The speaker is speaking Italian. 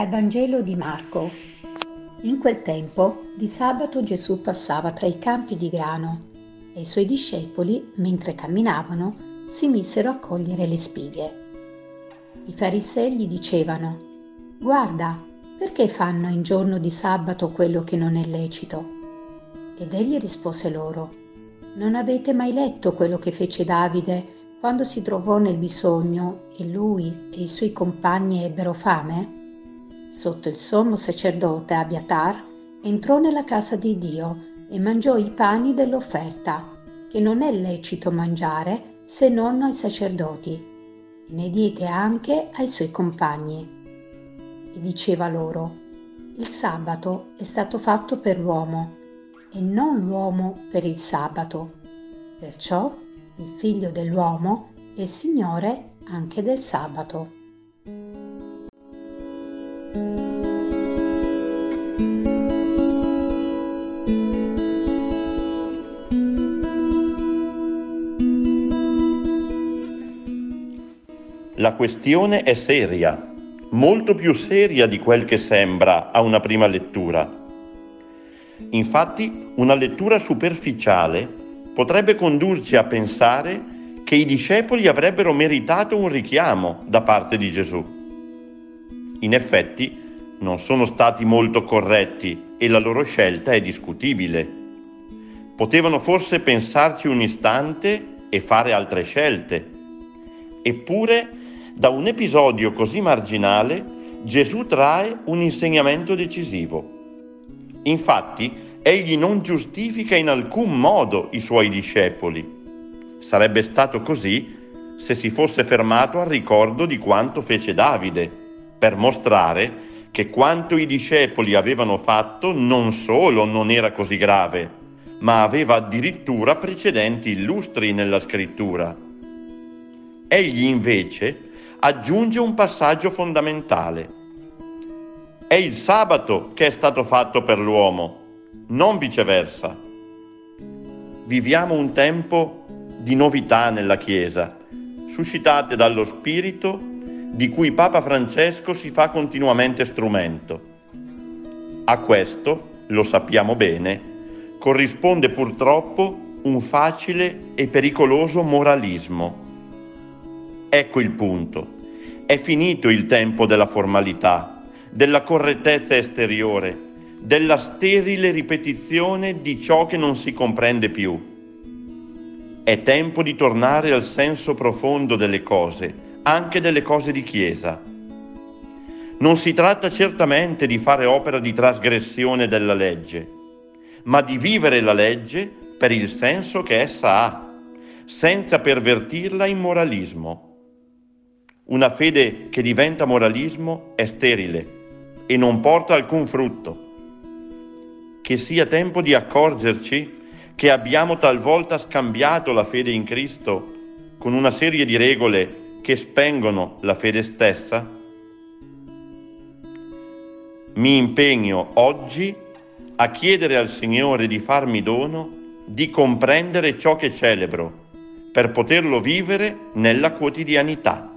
Dal Vangelo di Marco. In quel tempo, di sabato Gesù passava tra i campi di grano e i suoi discepoli, mentre camminavano, si misero a cogliere le spighe. I farisei gli dicevano, Guarda, perché fanno in giorno di sabato quello che non è lecito? Ed egli rispose loro, Non avete mai letto quello che fece Davide quando si trovò nel bisogno e lui e i suoi compagni ebbero fame? Sotto il sommo sacerdote Abiatar entrò nella casa di Dio e mangiò i pani dell'offerta, che non è lecito mangiare se non ai sacerdoti, e ne diede anche ai suoi compagni. E diceva loro, il sabato è stato fatto per l'uomo e non l'uomo per il sabato. Perciò il figlio dell'uomo è Signore anche del sabato. La questione è seria, molto più seria di quel che sembra a una prima lettura. Infatti, una lettura superficiale potrebbe condurci a pensare che i discepoli avrebbero meritato un richiamo da parte di Gesù. In effetti non sono stati molto corretti e la loro scelta è discutibile. Potevano forse pensarci un istante e fare altre scelte. Eppure, da un episodio così marginale, Gesù trae un insegnamento decisivo. Infatti, egli non giustifica in alcun modo i suoi discepoli. Sarebbe stato così se si fosse fermato al ricordo di quanto fece Davide, per mostrare che quanto i discepoli avevano fatto non solo non era così grave, ma aveva addirittura precedenti illustri nella scrittura. Egli invece aggiunge un passaggio fondamentale. È il sabato che è stato fatto per l'uomo non viceversa. Viviamo un tempo di novità nella Chiesa, suscitate dallo Spirito di cui Papa Francesco si fa continuamente strumento. A questo, lo sappiamo bene, corrisponde purtroppo un facile e pericoloso moralismo. Ecco il punto. È finito il tempo della formalità, della correttezza esteriore, della sterile ripetizione di ciò che non si comprende più. È tempo di tornare al senso profondo delle cose, anche delle cose di Chiesa. Non si tratta certamente di fare opera di trasgressione della legge, ma di vivere la legge per il senso che essa ha, senza pervertirla in moralismo. Una fede che diventa moralismo è sterile e non porta alcun frutto che sia tempo di accorgerci che abbiamo talvolta scambiato la fede in Cristo con una serie di regole che spengono la fede stessa? Mi impegno oggi a chiedere al Signore di farmi dono di comprendere ciò che celebro per poterlo vivere nella quotidianità.